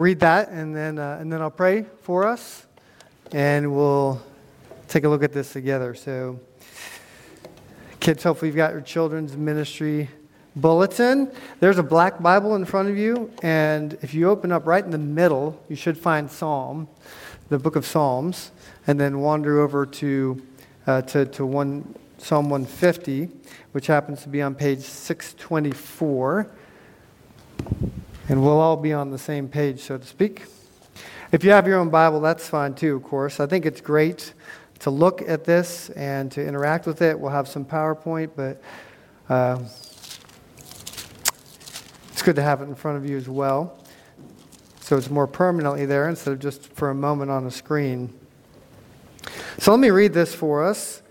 read that, and then, uh, and then I'll pray for us, and we'll take a look at this together. So, kids, hopefully, you've got your children's ministry bulletin. There's a black Bible in front of you, and if you open up right in the middle, you should find Psalm, the book of Psalms, and then wander over to, uh, to, to one, Psalm 150, which happens to be on page 624 and we'll all be on the same page, so to speak. If you have your own Bible, that's fine too, of course. I think it's great to look at this and to interact with it. We'll have some PowerPoint, but uh, it's good to have it in front of you as well. So it's more permanently there instead of just for a moment on a screen. So let me read this for us,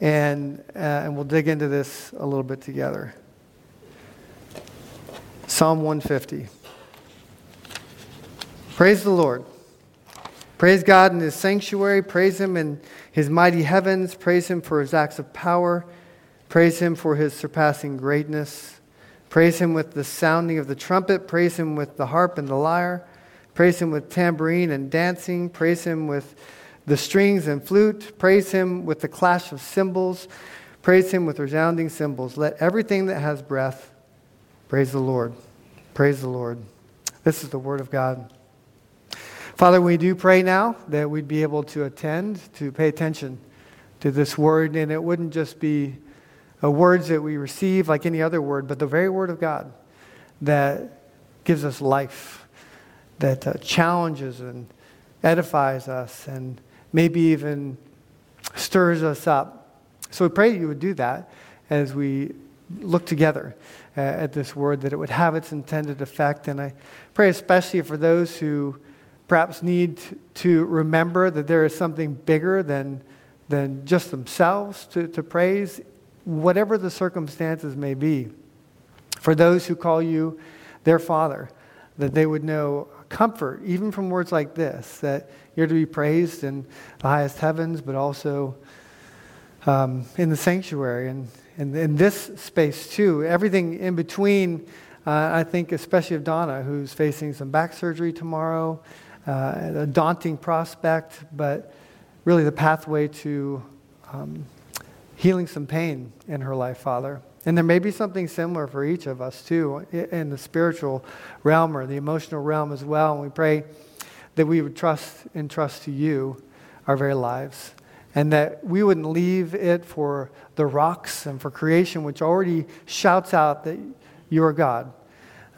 and, uh, and we'll dig into this a little bit together. Psalm 150. Praise the Lord. Praise God in his sanctuary. Praise him in his mighty heavens. Praise him for his acts of power. Praise him for his surpassing greatness. Praise him with the sounding of the trumpet. Praise him with the harp and the lyre. Praise him with tambourine and dancing. Praise him with the strings and flute. Praise him with the clash of cymbals. Praise him with resounding cymbals. Let everything that has breath Praise the Lord. Praise the Lord. This is the Word of God. Father, we do pray now that we'd be able to attend, to pay attention to this Word, and it wouldn't just be words that we receive like any other word, but the very Word of God that gives us life, that uh, challenges and edifies us, and maybe even stirs us up. So we pray that you would do that as we look together uh, at this word, that it would have its intended effect. And I pray especially for those who perhaps need to remember that there is something bigger than, than just themselves to, to praise, whatever the circumstances may be. For those who call you their Father, that they would know comfort, even from words like this, that you're to be praised in the highest heavens, but also um, in the sanctuary and in, in this space too. Everything in between, uh, I think, especially of Donna, who's facing some back surgery tomorrow, uh, a daunting prospect, but really the pathway to um, healing some pain in her life, Father. And there may be something similar for each of us too, in the spiritual realm or the emotional realm as well. And we pray that we would trust and trust to you our very lives and that we wouldn't leave it for the rocks and for creation, which already shouts out that you are God,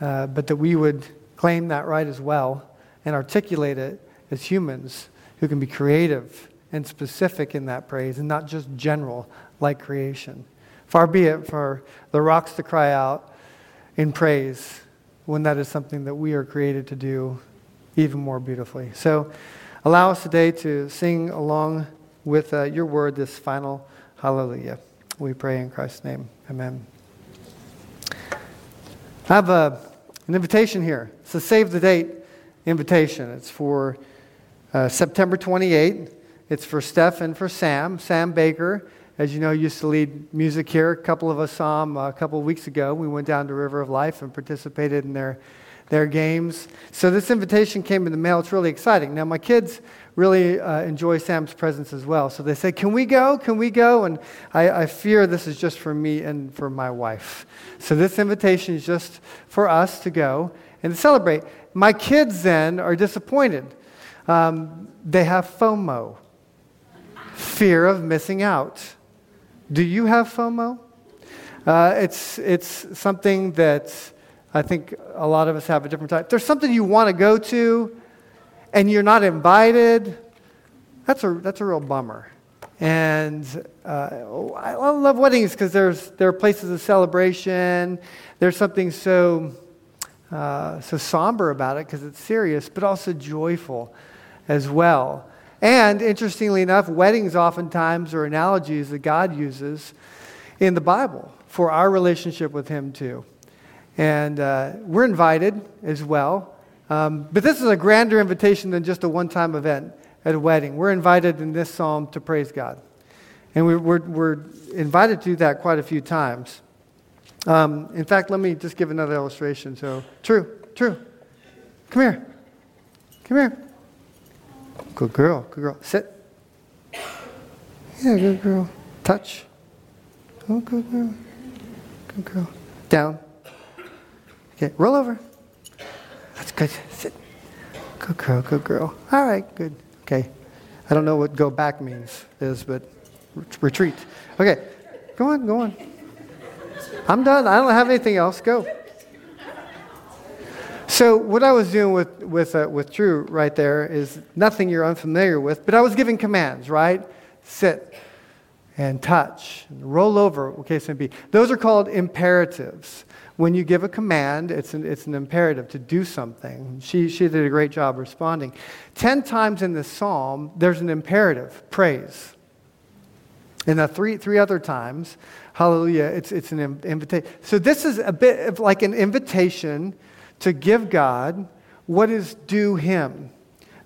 uh, but that we would claim that right as well and articulate it as humans who can be creative and specific in that praise and not just general like creation. Far be it for the rocks to cry out in praise when that is something that we are created to do even more beautifully. So allow us today to sing along with uh, your word this final hallelujah. We pray in Christ's name. Amen. I have a, uh, an invitation here. It's a save the date invitation. It's for uh, September 28th. It's for Steph and for Sam. Sam Baker, as you know, used to lead music here. A couple of us saw him a couple of weeks ago. We went down to River of Life and participated in their, their games. So this invitation came in the mail. It's really exciting. Now, my kids really uh, enjoy Sam's presence as well. So they say, Can we go? Can we go? And I, I, fear this is just for me and for my wife. So this invitation is just for us to go and celebrate. My kids then are disappointed. Um, they have FOMO, fear of missing out. Do you have FOMO? Uh, it's, it's something that I think a lot of us have a different type. There's something you want to go to, and you're not invited, that's a, that's a real bummer. And uh, I love weddings because there's there are places of celebration. There's something so uh, so somber about it because it's serious, but also joyful as well. And interestingly enough, weddings oftentimes are analogies that God uses in the Bible for our relationship with Him too. And uh, we're invited as well. Um, but this is a grander invitation than just a one time event at a wedding. We're invited in this psalm to praise God. And we, we're, we're invited to do that quite a few times. Um, in fact, let me just give another illustration. So, true, true. Come here. Come here. Good girl. Good girl. Sit. Yeah, good girl. Touch. Oh, good girl. Good girl. Down. Okay, roll over. That's good. Sit. Good girl, good girl. All right, good. Okay. I don't know what go back means is, but retreat. Okay. Go on, go on. I'm done. I don't have anything else. Go. So what I was doing with with uh, with Drew right there is nothing you're unfamiliar with, but I was giving commands, right? Sit and touch, and roll over. Okay, so be. Those are called imperatives. When you give a command, it's an, it's an imperative to do something. She, she did a great job responding. Ten times in this psalm, there's an imperative praise. And the three, three other times, hallelujah, it's, it's an invitation. So this is a bit of like an invitation to give God what is due Him,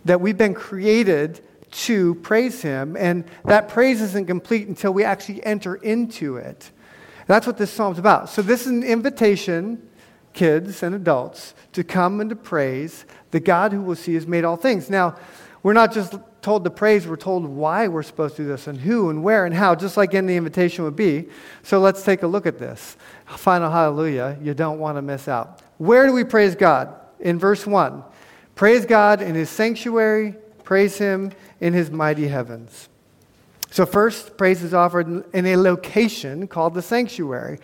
that we've been created to praise Him, and that praise isn't complete until we actually enter into it. That's what this psalm's about. So, this is an invitation, kids and adults, to come and to praise the God who will see has made all things. Now, we're not just told to praise, we're told why we're supposed to do this and who and where and how, just like any invitation would be. So, let's take a look at this. Final hallelujah, you don't want to miss out. Where do we praise God? In verse 1 Praise God in his sanctuary, praise him in his mighty heavens. So, first, praise is offered in a location called the sanctuary.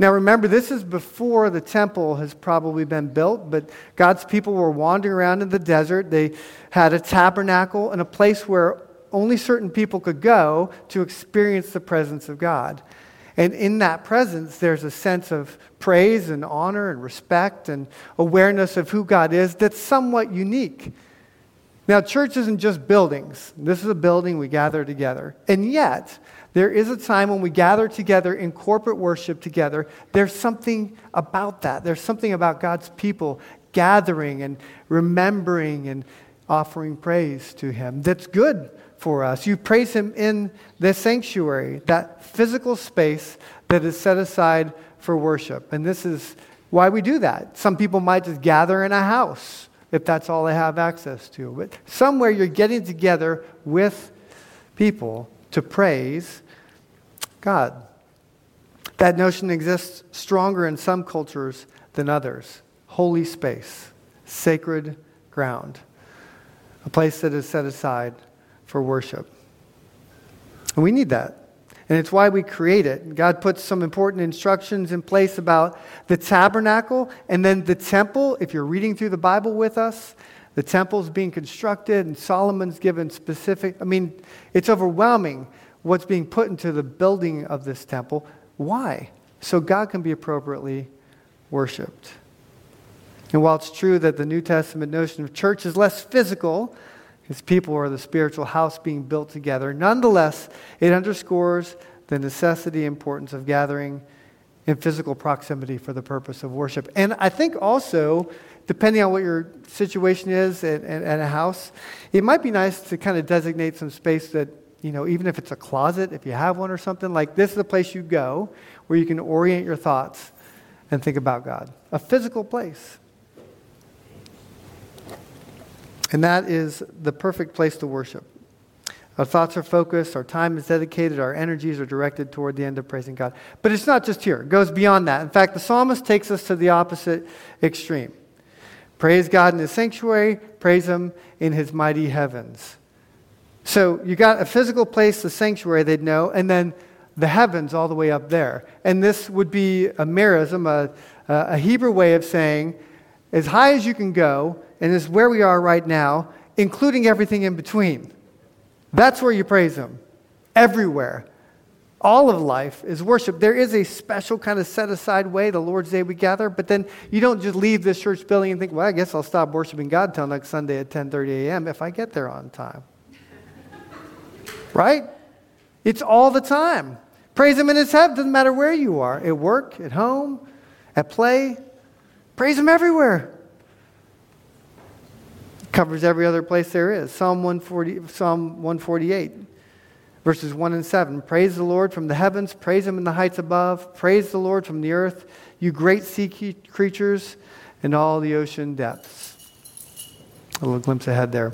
Now, remember, this is before the temple has probably been built, but God's people were wandering around in the desert. They had a tabernacle and a place where only certain people could go to experience the presence of God. And in that presence, there's a sense of praise and honor and respect and awareness of who God is that's somewhat unique. Now, church isn't just buildings. This is a building we gather together. And yet, there is a time when we gather together in corporate worship together. There's something about that. There's something about God's people gathering and remembering and offering praise to Him that's good for us. You praise Him in the sanctuary, that physical space that is set aside for worship. And this is why we do that. Some people might just gather in a house if that's all they have access to. But somewhere you're getting together with people to praise God. That notion exists stronger in some cultures than others. Holy space, sacred ground, a place that is set aside for worship. And we need that. And it's why we create it. God puts some important instructions in place about the tabernacle and then the temple. If you're reading through the Bible with us, the temple's being constructed and Solomon's given specific. I mean, it's overwhelming what's being put into the building of this temple. Why? So God can be appropriately worshiped. And while it's true that the New Testament notion of church is less physical, his people are the spiritual house being built together. Nonetheless, it underscores the necessity importance of gathering in physical proximity for the purpose of worship. And I think also, depending on what your situation is at, at, at a house, it might be nice to kind of designate some space that, you know, even if it's a closet, if you have one or something, like this is the place you go where you can orient your thoughts and think about God. A physical place. And that is the perfect place to worship. Our thoughts are focused, our time is dedicated, our energies are directed toward the end of praising God. But it's not just here, it goes beyond that. In fact, the psalmist takes us to the opposite extreme. Praise God in his sanctuary, praise him in his mighty heavens. So you got a physical place, the sanctuary, they'd know, and then the heavens all the way up there. And this would be a merism, a, a Hebrew way of saying, as high as you can go, and is where we are right now, including everything in between. That's where you praise Him. Everywhere. All of life is worship. There is a special kind of set aside way, the Lord's Day we gather, but then you don't just leave this church building and think, well, I guess I'll stop worshiping God until next Sunday at 10:30 a.m. if I get there on time. right? It's all the time. Praise Him in His heaven. Doesn't matter where you are at work, at home, at play. Praise Him everywhere covers every other place there is. Psalm 140, Psalm 148, verses 1 and 7. Praise the Lord from the heavens, praise him in the heights above, praise the Lord from the earth, you great sea creatures and all the ocean depths. A little glimpse ahead there.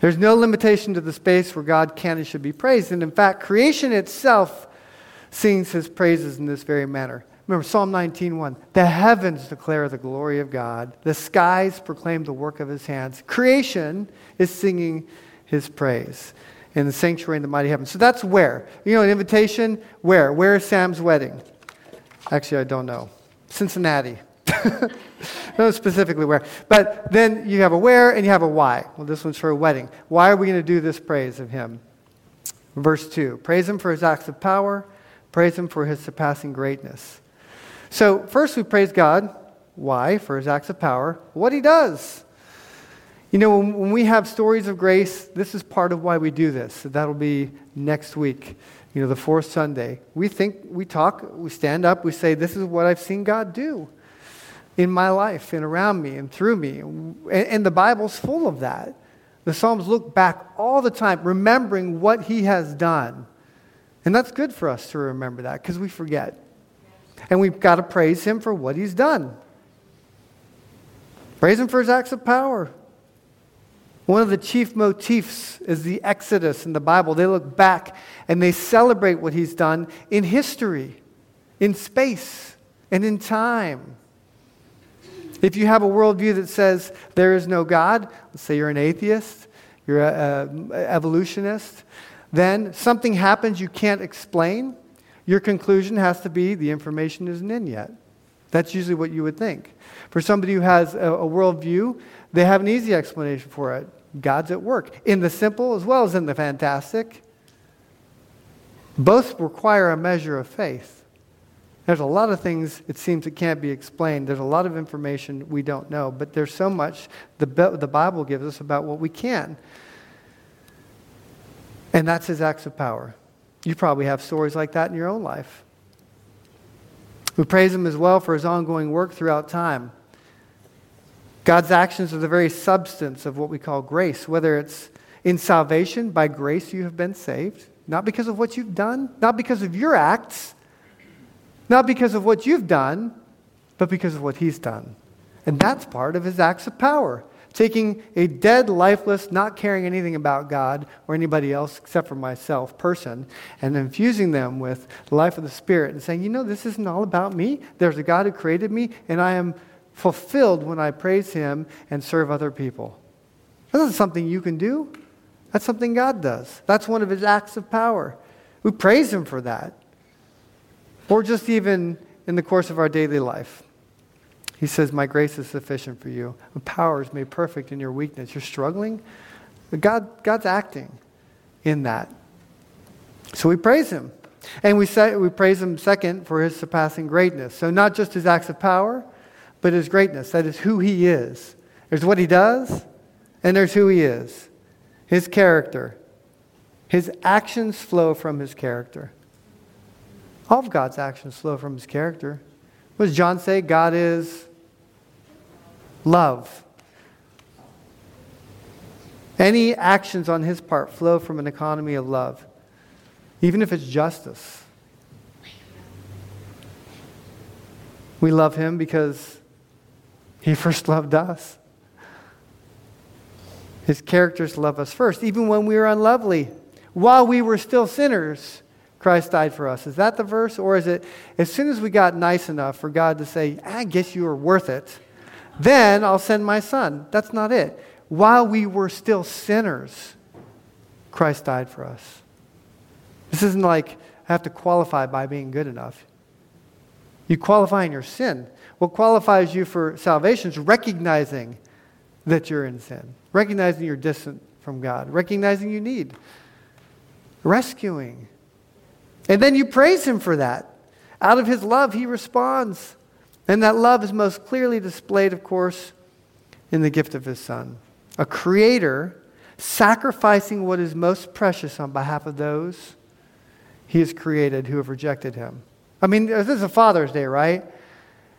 There's no limitation to the space where God can and should be praised. And in fact, creation itself sings his praises in this very manner. Remember Psalm 19:1. The heavens declare the glory of God. The skies proclaim the work of his hands. Creation is singing his praise in the sanctuary in the mighty heavens. So that's where. You know, an invitation, where? Where is Sam's wedding? Actually, I don't know. Cincinnati. no specifically where. But then you have a where and you have a why. Well, this one's for a wedding. Why are we going to do this praise of him? Verse 2 Praise him for his acts of power, praise him for his surpassing greatness. So, first we praise God. Why? For his acts of power. What he does. You know, when, we have stories of grace, this is part of why we do this. That'll be next week, you know, the fourth Sunday. We think, we talk, we stand up, we say, This is what I've seen God do in my life and around me and through me. And, and the Bible's full of that. The Psalms look back all the time, remembering what he has done. And that's good for us to remember that because we forget. And we've got to praise him for what he's done. Praise him for his acts of power. One of the chief motifs is the Exodus in the Bible. They look back and they celebrate what he's done in history, in space, and in time. If you have a worldview that says there is no God, let's say you're an atheist, you're an evolutionist, then something happens you can't explain your conclusion has to be the information isn't in yet. That's usually what you would think. For somebody who has a, a worldview, they have an easy explanation for it. God's at work in the simple as well as in the fantastic. Both require a measure of faith. There's a lot of things it seems that can't be explained. There's a lot of information we don't know, but there's so much the, the Bible gives us about what we can. And that's his acts of power. You probably have stories like that in your own life. We praise him as well for his ongoing work throughout time. God's actions are the very substance of what we call grace, whether it's in salvation, by grace you have been saved, not because of what you've done, not because of your acts, not because of what you've done, but because of what he's done. And that's part of his acts of power taking a dead, lifeless, not caring anything about God or anybody else except for myself person, and infusing them with the life of the Spirit and saying, you know, this isn't all about me. There's a God who created me, and I am fulfilled when I praise Him and serve other people. That's not something you can do. That's something God does. That's one of His acts of power. We praise Him for that. Or just even in the course of our daily life. He says, My grace is sufficient for you. My power is made perfect in your weakness. You're struggling? God, God's acting in that. So we praise him. And we, say, we praise him second for his surpassing greatness. So not just his acts of power, but his greatness. That is who he is. There's what he does, and there's who he is. His character. His actions flow from his character. All of God's actions flow from his character. What does John say? God is love. Any actions on his part flow from an economy of love, even if it's justice. We love him because he first loved us. His characters love us first, even when we were unlovely, while we were still sinners. Christ died for us. Is that the verse? Or is it as soon as we got nice enough for God to say, I guess you were worth it, then I'll send my son? That's not it. While we were still sinners, Christ died for us. This isn't like I have to qualify by being good enough. You qualify in your sin. What qualifies you for salvation is recognizing that you're in sin, recognizing you're distant from God, recognizing you need rescuing. And then you praise him for that. Out of his love, he responds. And that love is most clearly displayed, of course, in the gift of his son. A creator sacrificing what is most precious on behalf of those he has created who have rejected him. I mean, this is a Father's Day, right?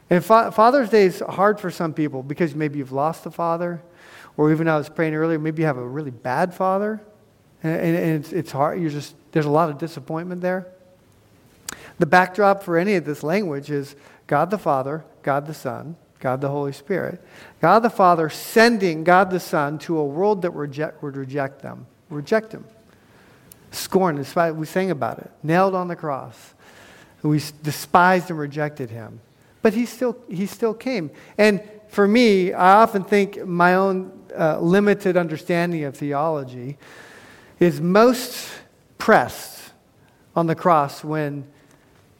And Fa- Father's Day is hard for some people because maybe you've lost a father, or even I was praying earlier, maybe you have a really bad father, and, and it's, it's hard. You're just, there's a lot of disappointment there. The backdrop for any of this language is God the Father, God the Son, God the Holy Spirit. God the Father sending God the Son to a world that reject, would reject them, reject him. Scorned, we sang about it, nailed on the cross. We despised and rejected him. But he still, he still came. And for me, I often think my own uh, limited understanding of theology is most pressed on the cross when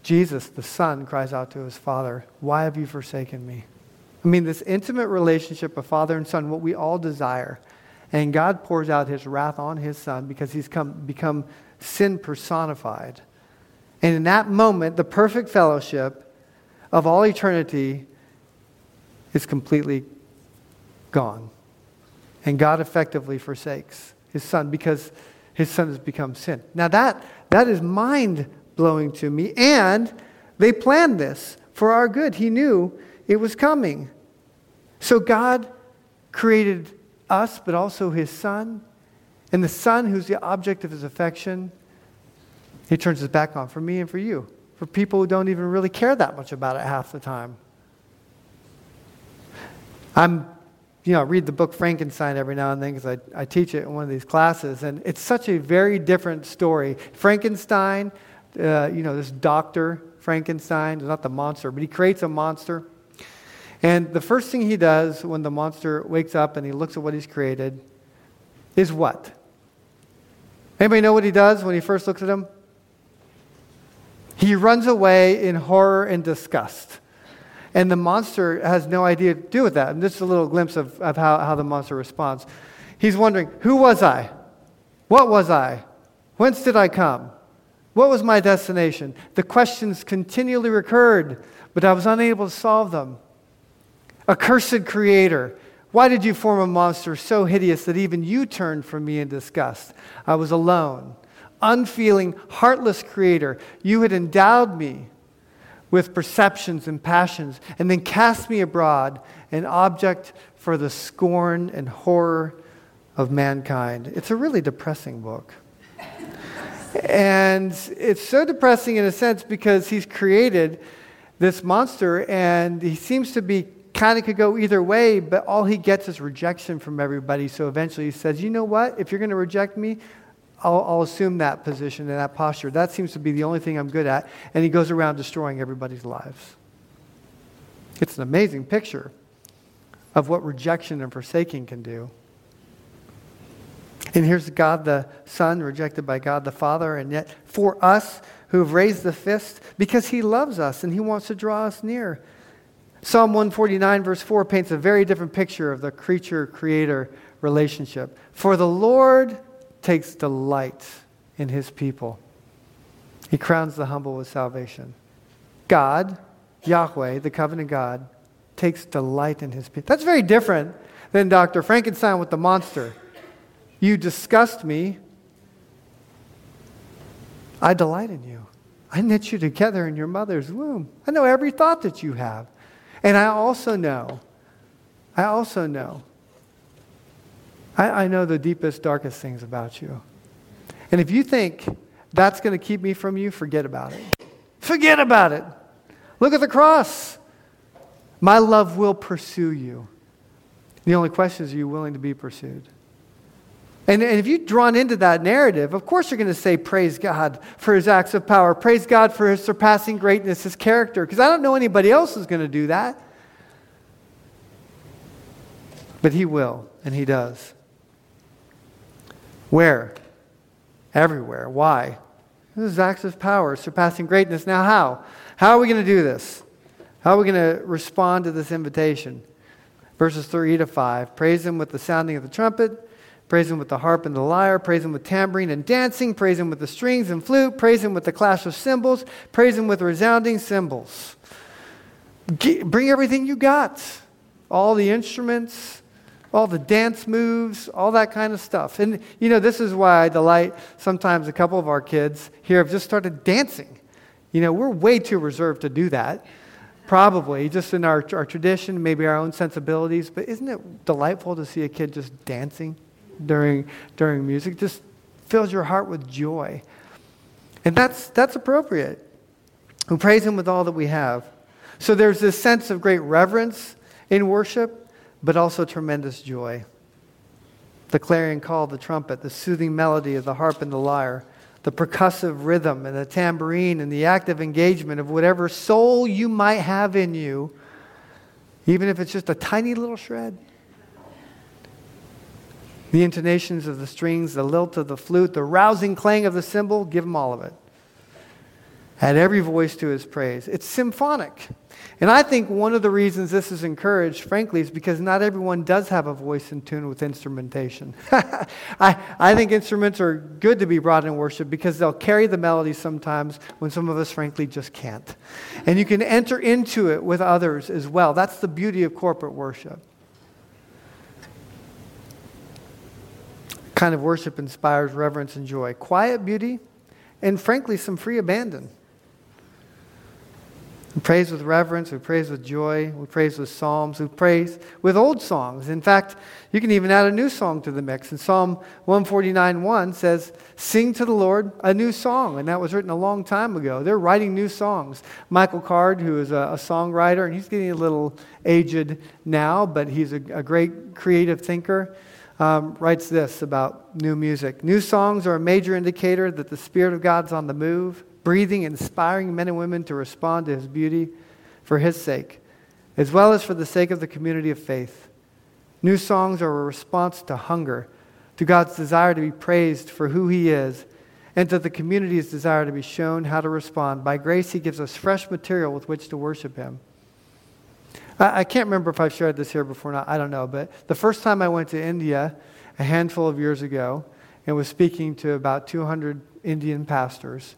Jesus, the Son, cries out to his Father, Why have you forsaken me? I mean, this intimate relationship of Father and Son, what we all desire. And God pours out his wrath on his Son because he's come, become sin personified. And in that moment, the perfect fellowship of all eternity is completely gone. And God effectively forsakes his Son because his Son has become sin. Now, that, that is mind blowing to me. And they planned this for our good. He knew it was coming. So God created us, but also his son. And the son, who's the object of his affection, he turns his back on for me and for you, for people who don't even really care that much about it half the time. I'm, you know, I read the book Frankenstein every now and then because I, I teach it in one of these classes, and it's such a very different story. Frankenstein uh, you know, this doctor, Frankenstein, is not the monster, but he creates a monster. And the first thing he does when the monster wakes up and he looks at what he's created is what? Anybody know what he does when he first looks at him? He runs away in horror and disgust. And the monster has no idea to do with that. And this is a little glimpse of, of how, how the monster responds. He's wondering, who was I? What was I? Whence did I come? What was my destination? The questions continually recurred, but I was unable to solve them. Accursed creator, why did you form a monster so hideous that even you turned from me in disgust? I was alone. Unfeeling, heartless creator, you had endowed me with perceptions and passions, and then cast me abroad, an object for the scorn and horror of mankind. It's a really depressing book. And it's so depressing in a sense because he's created this monster and he seems to be kind of could go either way, but all he gets is rejection from everybody. So eventually he says, You know what? If you're going to reject me, I'll, I'll, assume that position and that posture. That seems to be the only thing I'm good at. And he goes around destroying everybody's lives. It's an amazing picture of what rejection and forsaking can do. And here's God the Son, rejected by God the Father, and yet for us who have raised the fist, because he loves us and he wants to draw us near. Psalm 149, verse 4, paints a very different picture of the creature creator relationship. For the Lord takes delight in his people, he crowns the humble with salvation. God, Yahweh, the covenant God, takes delight in his people. That's very different than Dr. Frankenstein with the monster. You disgust me. I delight in you. I knit you together in your mother's womb. I know every thought that you have. And I also know, I also know, I, I know the deepest, darkest things about you. And if you think that's going to keep me from you, forget about it. Forget about it. Look at the cross. My love will pursue you. The only question is, are you willing to be pursued? And, and if you're drawn into that narrative, of course you're going to say, Praise God for his acts of power. Praise God for his surpassing greatness, his character. Because I don't know anybody else who's going to do that. But he will, and he does. Where? Everywhere. Why? This is acts of power, surpassing greatness. Now, how? How are we going to do this? How are we going to respond to this invitation? Verses 3 to 5. Praise him with the sounding of the trumpet Praise him with the harp and the lyre. Praise him with tambourine and dancing. Praise him with the strings and flute. Praise him with the clash of cymbals. Praise him with resounding cymbals. Get, bring everything you got all the instruments, all the dance moves, all that kind of stuff. And, you know, this is why I delight sometimes a couple of our kids here have just started dancing. You know, we're way too reserved to do that. Probably, just in our, our tradition, maybe our own sensibilities. But isn't it delightful to see a kid just dancing? During, during music just fills your heart with joy. And that's, that's appropriate. We praise Him with all that we have. So there's this sense of great reverence in worship, but also tremendous joy. The clarion call the trumpet, the soothing melody of the harp and the lyre, the percussive rhythm and the tambourine and the active engagement of whatever soul you might have in you, even if it's just a tiny little shred. The intonations of the strings, the lilt of the flute, the rousing clang of the cymbal, give him all of it. Add every voice to his praise. It's symphonic. And I think one of the reasons this is encouraged, frankly, is because not everyone does have a voice in tune with instrumentation. I, I think instruments are good to be brought in worship because they'll carry the melody sometimes when some of us, frankly, just can't. And you can enter into it with others as well. That's the beauty of corporate worship. Kind of worship inspires reverence and joy. Quiet beauty, and frankly, some free abandon. We praise with reverence, we praise with joy, we praise with psalms, we praise with old songs. In fact, you can even add a new song to the mix. And Psalm 149 1 says, Sing to the Lord a new song. And that was written a long time ago. They're writing new songs. Michael Card, who is a, a songwriter, and he's getting a little aged now, but he's a, a great creative thinker um, writes this about new music New songs are a major indicator that the Spirit of God's on the move, breathing, inspiring men and women to respond to His beauty for His sake, as well as for the sake of the community of faith. New songs are a response to hunger, to God's desire to be praised for who He is, and to the community's desire to be shown how to respond. By grace, He gives us fresh material with which to worship Him. I, I can't remember if I've shared this here before or not. I don't know. But the first time I went to India a handful of years ago and was speaking to about 200 Indian pastors.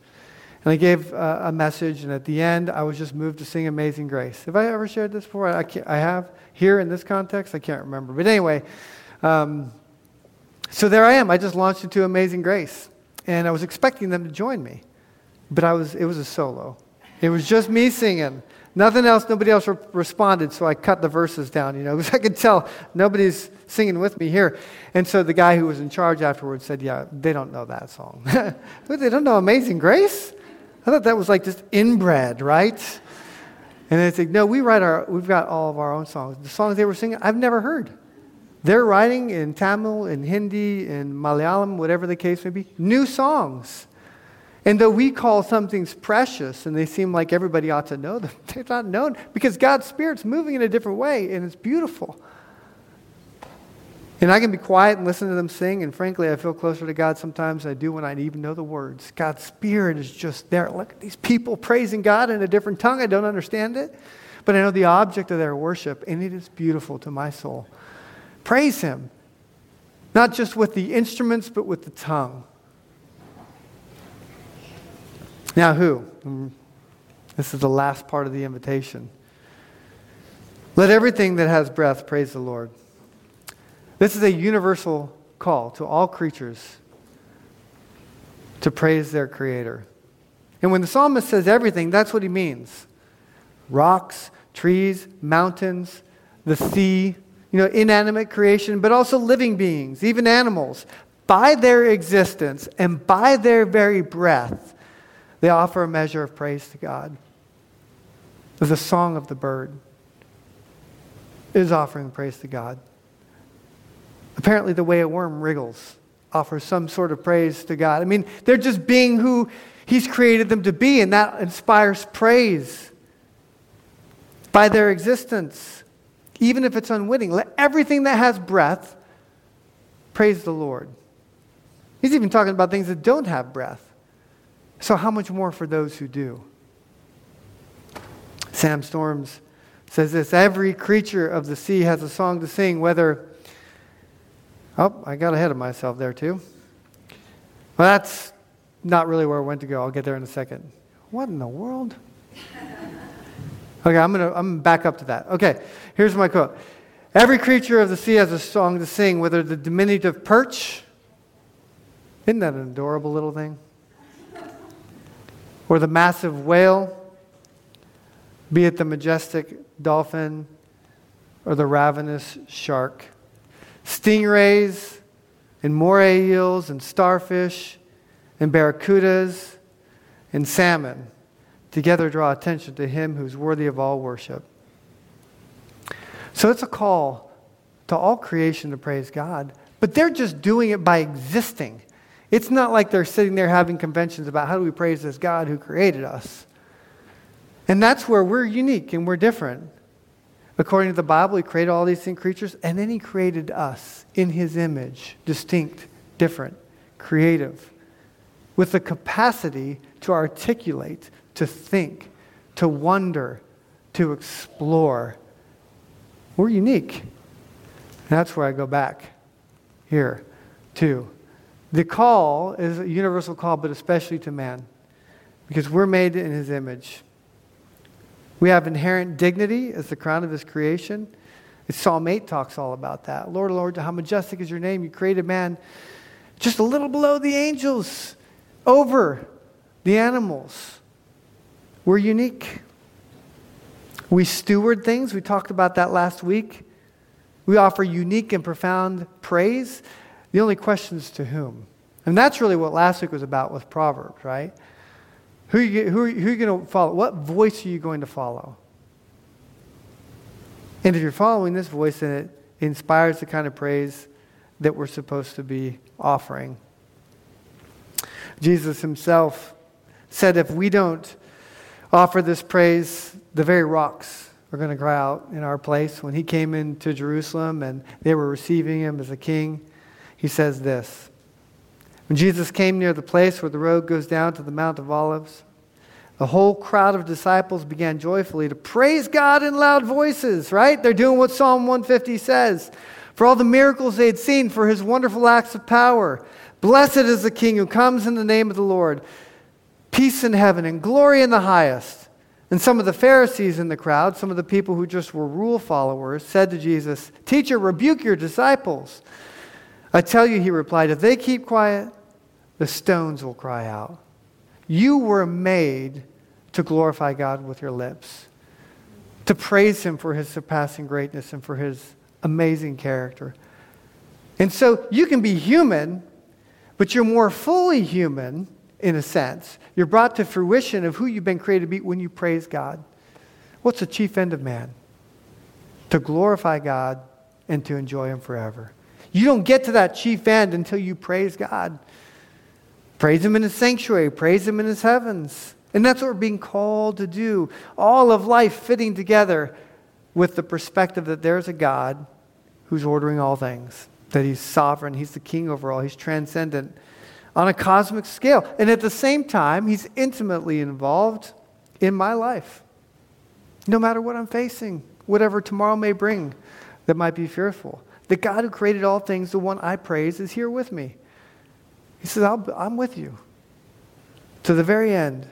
And I gave uh, a message, and at the end, I was just moved to sing Amazing Grace. Have I ever shared this before? I, I have. Here in this context, I can't remember. But anyway, um, so there I am. I just launched into Amazing Grace. And I was expecting them to join me. But I was, it was a solo. It was just me singing. Nothing else, nobody else re- responded, so I cut the verses down, you know, because I could tell nobody's singing with me here. And so the guy who was in charge afterwards said, Yeah, they don't know that song. they don't know Amazing Grace? I thought that was like just inbred, right? And they said, No, we write our, we've got all of our own songs. The songs they were singing, I've never heard. They're writing in Tamil, in Hindi, in Malayalam, whatever the case may be, new songs. And though we call some things precious and they seem like everybody ought to know them, they're not known because God's Spirit's moving in a different way and it's beautiful. And I can be quiet and listen to them sing, and frankly, I feel closer to God sometimes than I do when I even know the words. God's Spirit is just there. Look at these people praising God in a different tongue. I don't understand it, but I know the object of their worship, and it is beautiful to my soul. Praise Him, not just with the instruments, but with the tongue. Now, who? This is the last part of the invitation. Let everything that has breath praise the Lord. This is a universal call to all creatures to praise their Creator. And when the psalmist says everything, that's what he means rocks, trees, mountains, the sea, you know, inanimate creation, but also living beings, even animals. By their existence and by their very breath, they offer a measure of praise to God. The song of the bird is offering praise to God. Apparently, the way a worm wriggles offers some sort of praise to God. I mean, they're just being who He's created them to be, and that inspires praise by their existence, even if it's unwitting. Let everything that has breath praise the Lord. He's even talking about things that don't have breath. So, how much more for those who do? Sam Storms says this Every creature of the sea has a song to sing, whether. Oh, I got ahead of myself there, too. Well, that's not really where I went to go. I'll get there in a second. What in the world? Okay, I'm going to I'm back up to that. Okay, here's my quote Every creature of the sea has a song to sing, whether the diminutive perch, isn't that an adorable little thing? Or the massive whale, be it the majestic dolphin or the ravenous shark. Stingrays and moray eels and starfish and barracudas and salmon together draw attention to him who's worthy of all worship. So it's a call to all creation to praise God, but they're just doing it by existing. It's not like they're sitting there having conventions about how do we praise this God who created us. And that's where we're unique and we're different. According to the Bible, He created all these things, creatures, and then He created us in His image, distinct, different, creative, with the capacity to articulate, to think, to wonder, to explore. We're unique. And that's where I go back here, too. The call is a universal call, but especially to man, because we're made in his image. We have inherent dignity as the crown of his creation. Psalm 8 talks all about that. Lord, Lord, how majestic is your name. You created man just a little below the angels, over the animals. We're unique. We steward things. We talked about that last week. We offer unique and profound praise. The only question is to whom? And that's really what last week was about with Proverbs, right? Who are you, who are, who are you going to follow? What voice are you going to follow? And if you're following this voice, then it inspires the kind of praise that we're supposed to be offering. Jesus himself said, if we don't offer this praise, the very rocks are going to cry out in our place. When he came into Jerusalem and they were receiving him as a king, he says this When Jesus came near the place where the road goes down to the Mount of Olives, the whole crowd of disciples began joyfully to praise God in loud voices, right? They're doing what Psalm 150 says for all the miracles they had seen, for his wonderful acts of power. Blessed is the King who comes in the name of the Lord. Peace in heaven and glory in the highest. And some of the Pharisees in the crowd, some of the people who just were rule followers, said to Jesus, Teacher, rebuke your disciples. I tell you, he replied, if they keep quiet, the stones will cry out. You were made to glorify God with your lips, to praise him for his surpassing greatness and for his amazing character. And so you can be human, but you're more fully human in a sense. You're brought to fruition of who you've been created to be when you praise God. What's the chief end of man? To glorify God and to enjoy Him forever. You don't get to that chief end until you praise God. Praise Him in His sanctuary, praise Him in His heavens. And that's what we're being called to do. All of life fitting together with the perspective that there's a God who's ordering all things, that He's sovereign, He's the king over all, He's transcendent on a cosmic scale. And at the same time, He's intimately involved in my life. No matter what I'm facing, whatever tomorrow may bring that might be fearful. The God who created all things, the one I praise, is here with me. He says, I'm with you to the very end.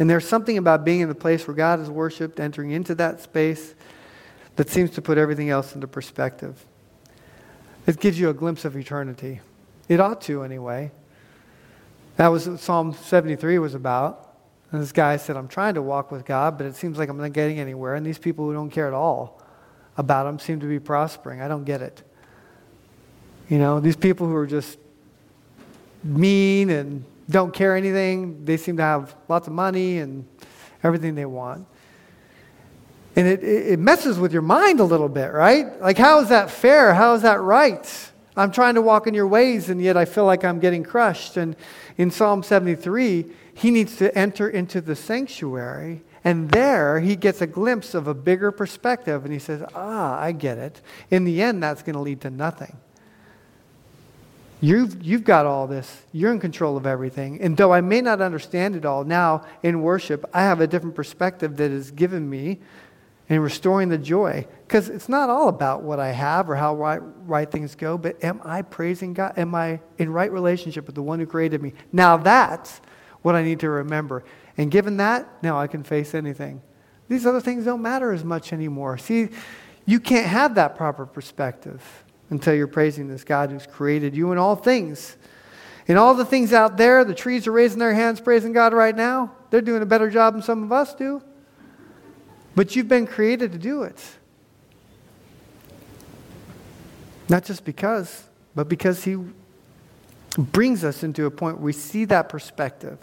And there's something about being in the place where God is worshiped, entering into that space, that seems to put everything else into perspective. It gives you a glimpse of eternity. It ought to, anyway. That was what Psalm 73 was about. And this guy said, I'm trying to walk with God, but it seems like I'm not getting anywhere. And these people who don't care at all about them seem to be prospering. I don't get it. You know, these people who are just mean and don't care anything, they seem to have lots of money and everything they want. And it, it messes with your mind a little bit, right? Like, how is that fair? How is that right? I'm trying to walk in your ways, and yet I feel like I'm getting crushed. And in Psalm 73, he needs to enter into the sanctuary, and there he gets a glimpse of a bigger perspective, and he says, Ah, I get it. In the end, that's going to lead to nothing. You've, you've got all this. You're in control of everything. And though I may not understand it all now in worship, I have a different perspective that is given me and restoring the joy. Because it's not all about what I have or how right, right things go, but am I praising God? Am I in right relationship with the one who created me? Now that's what I need to remember. And given that, now I can face anything. These other things don't matter as much anymore. See, you can't have that proper perspective until you're praising this God who's created you in all things. In all the things out there, the trees are raising their hands praising God right now. They're doing a better job than some of us do. But you've been created to do it. Not just because, but because He brings us into a point where we see that perspective.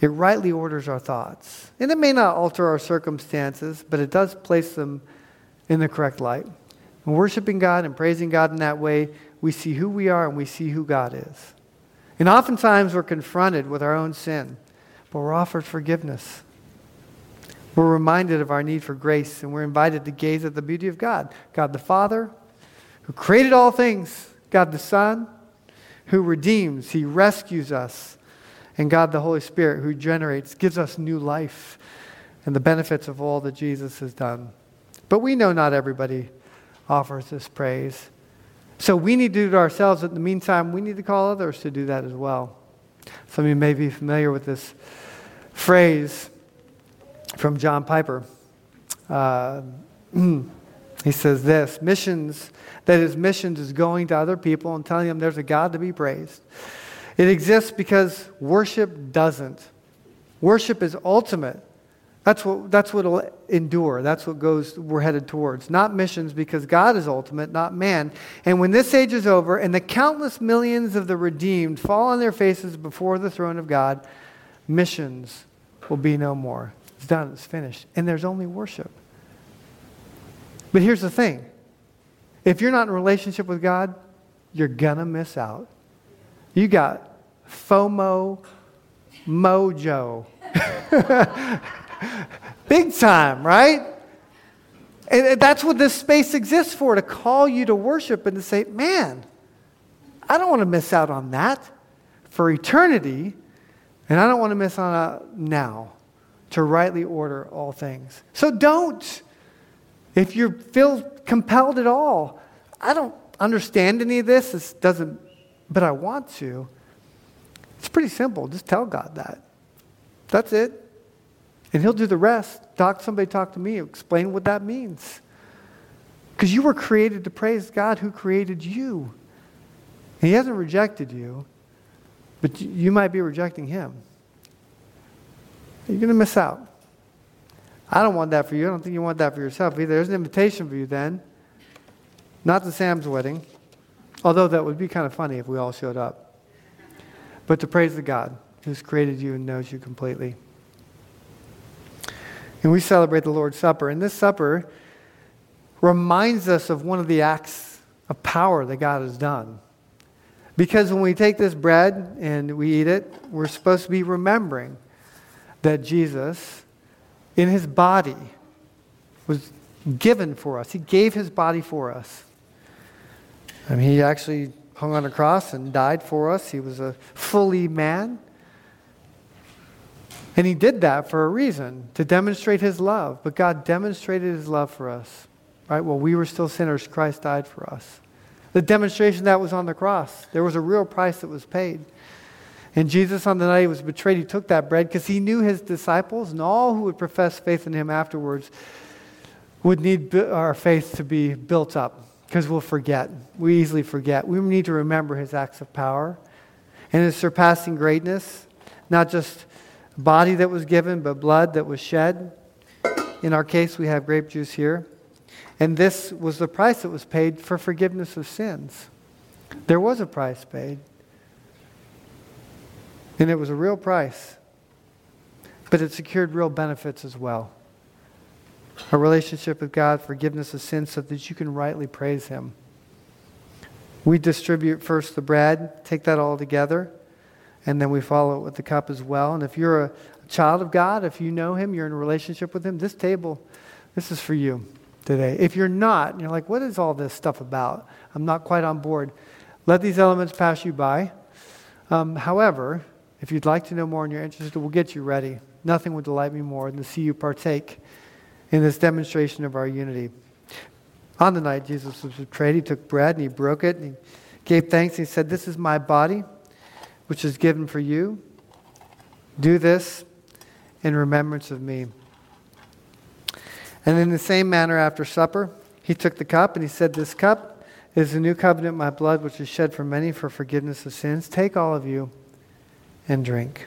It rightly orders our thoughts. And it may not alter our circumstances, but it does place them in the correct light. And worshiping God and praising God in that way, we see who we are and we see who God is. And oftentimes we're confronted with our own sin, but we're offered forgiveness. We're reminded of our need for grace, and we're invited to gaze at the beauty of God God the Father, who created all things, God the Son, who redeems, He rescues us, and God the Holy Spirit, who generates, gives us new life and the benefits of all that Jesus has done. But we know not everybody offers this praise. So we need to do it ourselves. In the meantime, we need to call others to do that as well. Some of you may be familiar with this phrase from John Piper. Uh, he says this missions, that is, missions is going to other people and telling them there's a God to be praised. It exists because worship doesn't. Worship is ultimate. That's what that's what'll endure. That's what goes we're headed towards. Not missions because God is ultimate, not man. And when this age is over and the countless millions of the redeemed fall on their faces before the throne of God, missions will be no more. It's done, it's finished. And there's only worship. But here's the thing. If you're not in relationship with God, you're gonna miss out. You got FOMO mojo. Big time, right? And that's what this space exists for to call you to worship and to say, man, I don't want to miss out on that for eternity, and I don't want to miss on now to rightly order all things. So don't. If you feel compelled at all, I don't understand any of this. This doesn't, but I want to. It's pretty simple. Just tell God that. That's it. And he'll do the rest. Talk somebody talk to me, explain what that means. Because you were created to praise God who created you. He hasn't rejected you, but you might be rejecting him. You're going to miss out. I don't want that for you. I don't think you want that for yourself either. There's an invitation for you then. Not to Sam's wedding, although that would be kind of funny if we all showed up. But to praise the God who's created you and knows you completely. And we celebrate the Lord's Supper. And this supper reminds us of one of the acts of power that God has done. Because when we take this bread and we eat it, we're supposed to be remembering that Jesus, in his body, was given for us. He gave his body for us. I mean, he actually hung on a cross and died for us. He was a fully man. And he did that for a reason, to demonstrate his love. But God demonstrated his love for us. Right? While we were still sinners, Christ died for us. The demonstration that was on the cross. There was a real price that was paid. And Jesus, on the night he was betrayed, he took that bread because he knew his disciples and all who would profess faith in him afterwards would need our faith to be built up because we'll forget. We easily forget. We need to remember his acts of power and his surpassing greatness, not just body that was given, but blood that was shed. In our case, we have grape juice here. And this was the price that was paid for forgiveness of sins. There was a price paid. And it was a real price. But it secured real benefits as well. A relationship with God, forgiveness of sins, so that you can rightly praise Him. We distribute first the bread, take that all together and then we follow it with the cup as well. And if you're a child of God, if you know Him, you're in a relationship with Him, this table, this is for you today. If you're not, you're like, what is all this stuff about? I'm not quite on board. Let these elements pass you by. Um, however, if you'd like to know more and you're interested, we'll get you ready. Nothing would delight me more than to see you partake in this demonstration of our unity. On the night Jesus was betrayed, he took bread and he broke it and he gave thanks. And he said, This is my body which is given for you. Do this in remembrance of me. And in the same manner, after supper, he took the cup and he said, This cup is the new covenant, my blood, which is shed for many for forgiveness of sins. Take all of you and drink.